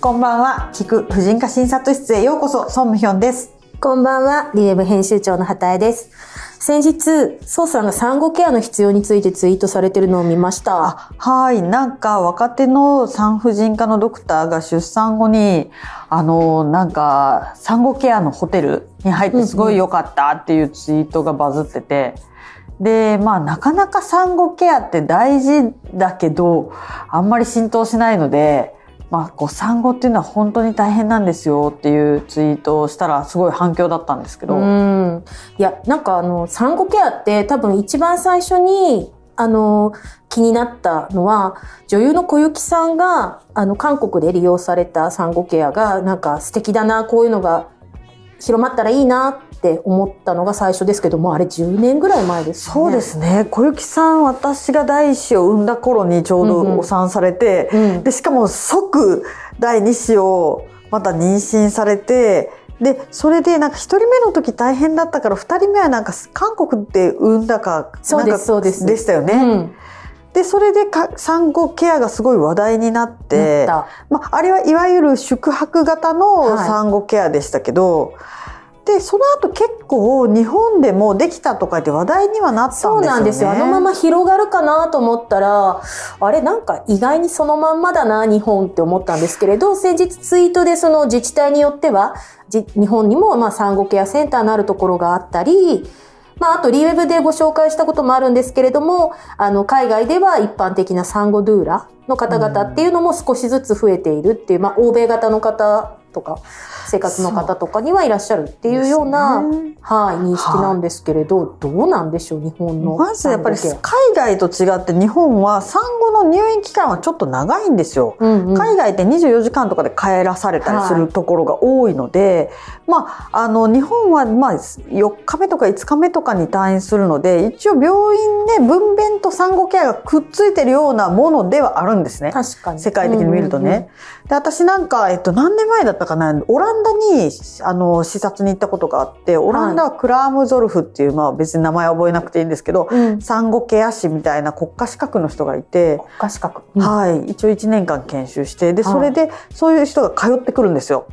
こんばんは、聞く婦人科診察室へようこそ、ソンムヒョンです。こんばんは、リエブ編集長の畑江です。先日、ソウさんが産後ケアの必要についてツイートされてるのを見ました。はい、なんか若手の産婦人科のドクターが出産後に、あの、なんか産後ケアのホテルに入ってすごい良かったっていうツイートがバズってて、で、まあなかなか産後ケアって大事だけど、あんまり浸透しないので、まあ、こう産後っていうのは本当に大変なんですよっていうツイートをしたらすごい反響だったんですけど。うん。いや、なんかあの、産後ケアって多分一番最初に、あの、気になったのは、女優の小雪さんが、あの、韓国で利用された産後ケアが、なんか素敵だな、こういうのが広まったらいいなって思ったのが最初ですけども、あれ10年ぐらい前ですね。そうですね小雪さん私が第一子を産んだ頃にちょうどお産されて、うんうんでしかも即第二子をまた妊娠されてでそれでなんか1人目の時大変だったから2人目はなんか韓国で産んだかそうですそうですでしたよね。うん。でそれでか産後ケアがすごい話題になってまあ、あれはいわゆる宿泊型のはい産後ケアでしたけど、でその後結構日本でもできたとかって話題にはなったんですよね。そうなんですよ。あのまま広がるかなと思ったら、あれなんか意外にそのまんまだな、日本って思ったんですけれど、先日ツイートでその自治体によっては、日本にもまあ産後ケアセンターのあるところがあったり、まあ、あと、リーウェブでご紹介したこともあるんですけれども、あの、海外では一般的な産後ドゥーラの方々っていうのも少しずつ増えているっていう、まあ、欧米型の方とか、生活の方とかにはいらっしゃるっていうような、ねはい、認識なんですけれど、どうなんでしょう、日本の。まずやっぱり海外と違って日本は産後の入院期間はちょっと長いんですよ。うんうん海外って24時間とかで帰らされたりするところが多いので、まあ、あの日本はまあ4日目とか5日目とかに退院するので一応病院で分娩と産後ケアがくっついてるようなものではあるんですね。確かに。世界的に見るとね。うんうんうんで、私なんか、えっと、何年前だったかな、オランダに、あの、視察に行ったことがあって、オランダはクラームゾルフっていう、まあ別に名前は覚えなくていいんですけど、うん産後ケア師みたいな国家資格の人がいて、国家資格。はい、一応1年間研修して、で、はいそれで、そういう人が通ってくるんですよ。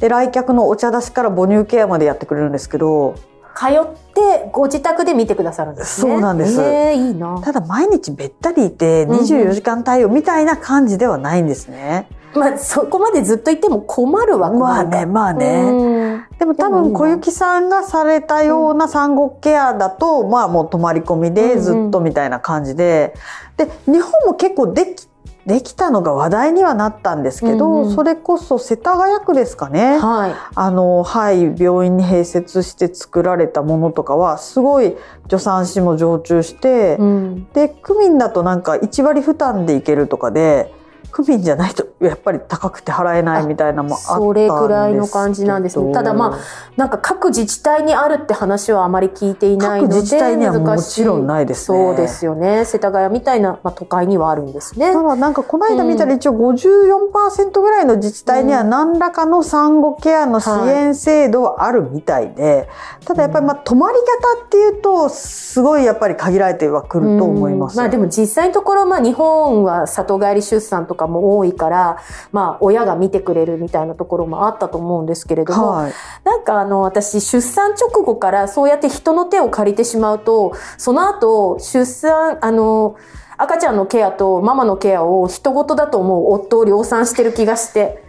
で、来客のお茶出しから母乳ケアまでやってくれるんですけど、通って、ご自宅で見てくださるんですね。そうなんですええいいな。ただ毎日べったりいてうんうん24時間対応みたいな感じではないんですね。まあ、そこまでずっといても困るわ、まあね、まあね。ね。でも多分小雪さんがされたような産後ケアだと、まあもう泊まり込みでずっとみたいな感じで、で日本も結構できできたのが話題にはなったんですけど、うんうんそれこそ世田谷区ですかね。はい。あのはい病院に併設して作られたものとかはすごい助産師も常駐して、うん。で区民だとなんか1割負担でいけるとかで区民じゃないとやっぱり高くて払えないみたいなのもあったんですそれくらいの感じなんですね。ただまなんか各自治体にあるって話はあまり聞いていないので、各自治体にはもちろんないですね。そうですよね。世田谷みたいな、まあ、都会にはあるんですね。ただなんかこの間見たら一応54%ぐらいの自治体には何らかの産後ケアの支援制度はあるみたいで、ただやっぱりまあ泊まり型っていうとすごいやっぱり限られてはくると思います。うん。まあでも実際のところ、まあ日本は里帰り出産とかも多いから、まあ親が見てくれるみたいなところもあったと思うんですけれども、はい。なんかあの私出産直後からそうやって人の手を借りてしまうと、その後出産、あの、赤ちゃんのケアとママのケアを人事だと思う夫を量産してる気がして。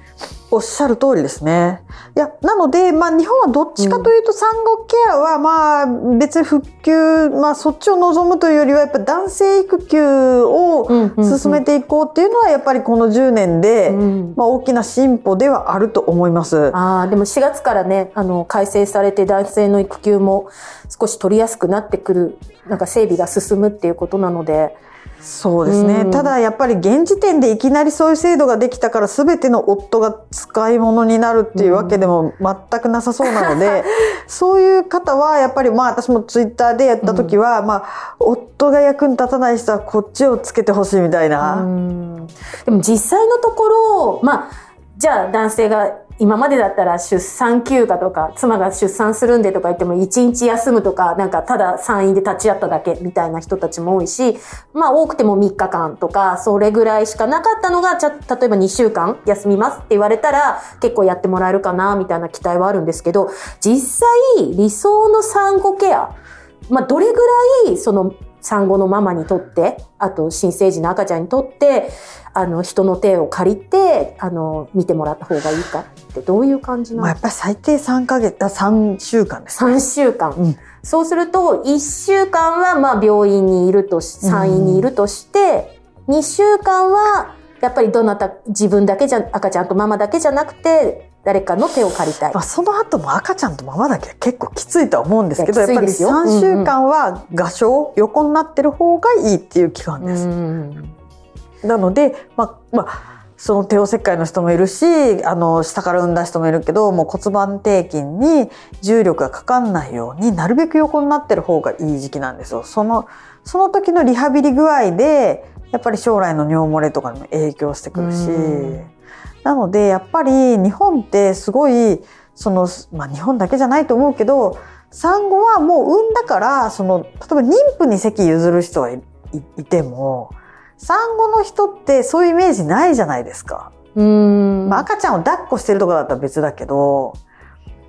おっしゃる通りですね。いや、なので、まあ日本はどっちかというと産後ケアはまあ別に復旧、まあそっちを望むというよりはやっぱ男性育休を進めていこうっていうのはやっぱりこの10年で、うんまあ大きな進歩ではあると思います。ああ、でも4月からね、あの、改正されて男性の育休も少し取りやすくなってくる、なんか整備が進むっていうことなので、そうですね。うんただやっぱり現時点でいきなりそういう制度ができたから全ての夫が使い物になるっていうわけでも全くなさそうなので、そういう方はやっぱりまあ私もツイッターでやった時は、まあ夫が役に立たない人はこっちをつけてほしいみたいな。うん。でも実際のところ、まあ、じゃあ男性が今までだったら出産休暇とか、妻が出産するんでとか言っても1日休むとか、なんかただ産院で立ち会っただけみたいな人たちも多いし、まあ多くても3日間とか、それぐらいしかなかったのが、じゃ例えば2週間休みますって言われたら、結構やってもらえるかな、みたいな期待はあるんですけど、実際理想の産後ケア、まあどれぐらいその産後のママにとって、あと新生児の赤ちゃんにとって、あの、人の手を借りて、あの、見てもらった方がいいかってどういう感じなの、まあ、やっぱり最低3ヶ月、3週間です、ね。3週間。うん、そうすると、1週間はまあ病院にいるとし、産院にいるとして、うん、2週間は、やっぱりどなた、自分だけじゃ、赤ちゃんとママだけじゃなくて、誰かの手を借りたい。まあ、その後も赤ちゃんとママだけ結構きついとは思うんですけど、やっぱり3週間は画商、横になってる方がいいっていう期間です。なので、まあ、まあ、その帝王切開の人もいるし、あの、下から産んだ人もいるけど、もう骨盤底筋に重力がかかんないようになるべく横になってる方がいい時期なんですよ。その、その時のリハビリ具合で、やっぱり将来の尿漏れとかにも影響してくるし、なので、やっぱり日本ってすごい、その、まあ日本だけじゃないと思うけど、産後はもう産んだから、その、例えば妊婦に席譲る人がいても、産後の人ってそういうイメージないじゃないですか。うんまあ、赤ちゃんを抱っこしてるとかだったら別だけど、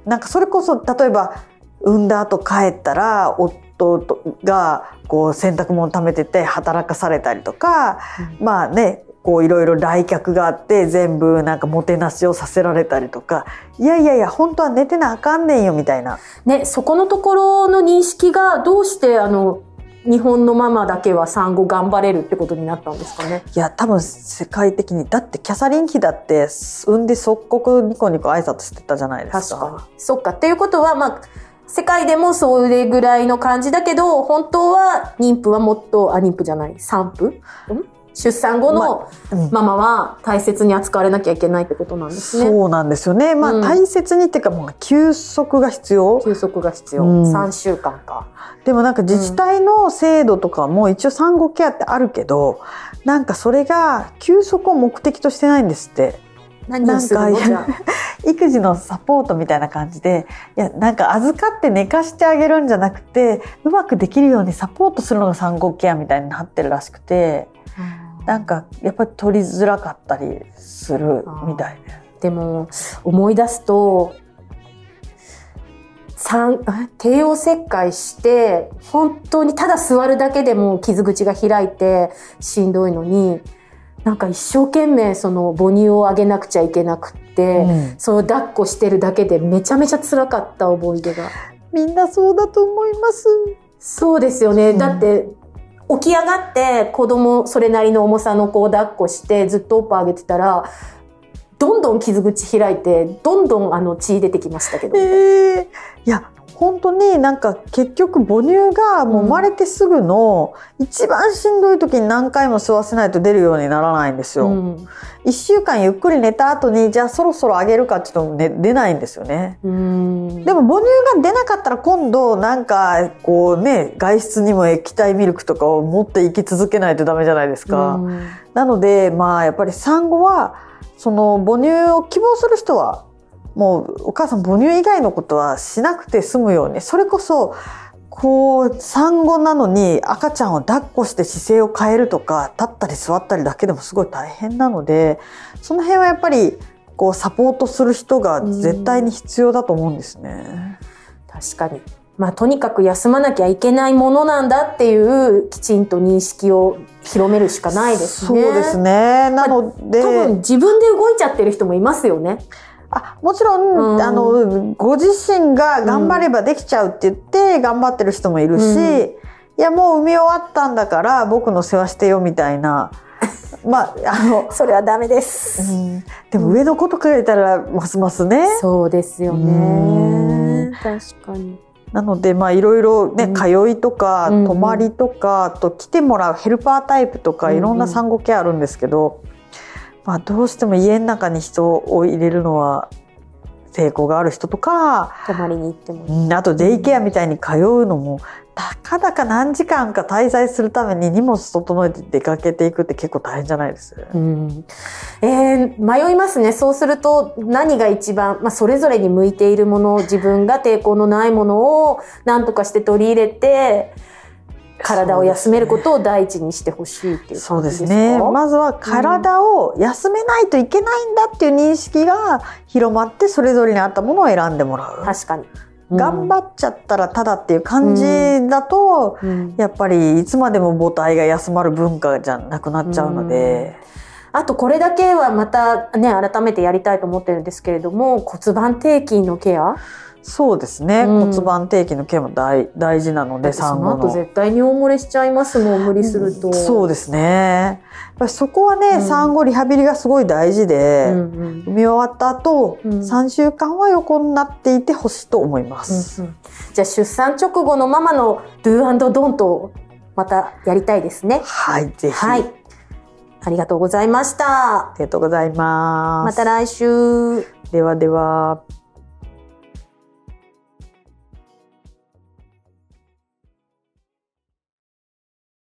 なんかそれこそ、例えば、産んだ後帰ったら、夫がこう洗濯物貯めてて働かされたりとか、うん、まあね、こういろいろ来客があって全部なんかもてなしをさせられたりとか。いやいやいや本当は寝てなあかんねんよみたいな。ねそこのところの認識がどうしてあの日本のママだけは産後頑張れるってことになったんですかね？いや多分世界的にだってキャサリン妃だって産んで即刻ニコニコ挨拶してたじゃないですか。確かに。そっか。っていうことはまあ世界でもそれぐらいの感じだけど本当は妊婦はもっとあ妊婦じゃない産婦、うん？出産後のママは大切に扱われなきゃいけないってことなんですね。そうなんですよね。まあ、大切にっていうか、もう休息が必要。休息が必要。うん、3週間か。でもなんか自治体の制度とかも一応産後ケアってあるけど、なんかそれが休息を目的としてないんですって。何をするの？育児のサポートみたいな感じで、いや、なんか預かって寝かしてあげるんじゃなくて、うまくできるようにサポートするのが産後ケアみたいになってるらしくて、なんかやっぱり取りづらかったりするみたいで。でも思い出すと帝王切開して本当にただ座るだけでも傷口が開いてしんどいのになんか一生懸命その母乳をあげなくちゃいけなくって、うん、その抱っこしてるだけでめちゃめちゃ辛かった思い出が。みんなそうだと思います。そうですよね。うん、だって起き上がって子供それなりの重さの子を抱っこしてずっとおっぱいあげてたら、どんどん傷口開いて、どんどんあの血出てきましたけど。えー、いや、本当になんか結局母乳がもう生まれてすぐの一番しんどい時に何回も吸わせないと出るようにならないんですよ。うん、1週間ゆっくり寝た後にじゃあそろそろあげるかって言っても、ね、出ないんですよね。でも母乳が出なかったら今度なんかこうね外出にも液体ミルクとかを持って生き続けないとダメじゃないですか。なのでまあやっぱり産後はその母乳を希望する人はもうお母さん母乳以外のことはしなくて済むようにそれこそこう産後なのに赤ちゃんを抱っこして姿勢を変えるとか立ったり座ったりだけでもすごい大変なのでその辺はやっぱりこうサポートする人が絶対に必要だと思うんですね。確かにまあ、とにかく休まなきゃいけないものなんだっていうきちんと認識を広めるしかないですね。そうですね。なので、まあ、多分自分で動いちゃってる人もいますよね。あもちろん、うん、あのご自身が頑張ればできちゃうって言って頑張ってる人もいるし、うん、いやもう産み終わったんだから僕の世話してよみたいな。まあ、あのそれはダメです、うん、でも上のこと考えたらますますね。そうですよね。確かに。なのでまあいろいろね、通いとか泊まりとか、あと来てもらうヘルパータイプとかいろんな産後ケアあるんですけど、まあ、どうしても家の中に人を入れるのは抵抗がある人とか、泊まりに行っても。うんあとデイケアみたいに通うのも、たかだか何時間か滞在するために荷物整えて出かけていくって結構大変じゃないです？うんえー迷いますね。そうすると何が一番、まあ、それぞれに向いているもの、自分が抵抗のないものを何とかして取り入れて、体を休めることを第一にしてほしいっていうそうですね。まずは体を休めないといけないんだっていう認識が広まって、それぞれに合ったものを選んでもらう。確かに。頑張っちゃったらただっていう感じだと、うんやっぱりいつまでも母体が休まる文化じゃなくなっちゃうので、あとこれだけはまたね、改めてやりたいと思ってるんですけれども、骨盤底筋のケア？そうですね、うん骨盤底筋のケアも大大事なのでそ産後の。の後絶対尿漏れしちゃいますもん、無理すると。そうですね。やっぱりそこはね、うん産後リハビリがすごい大事で、うんうん産み終わった後、うん3週間は横になっていてほしいと思います。うんうんじゃあ出産直後のママの Do ドンとまたやりたいですね。はい、ぜひ。はい。ありがとうございましたあ。りがとうございます。また来週。ではでは。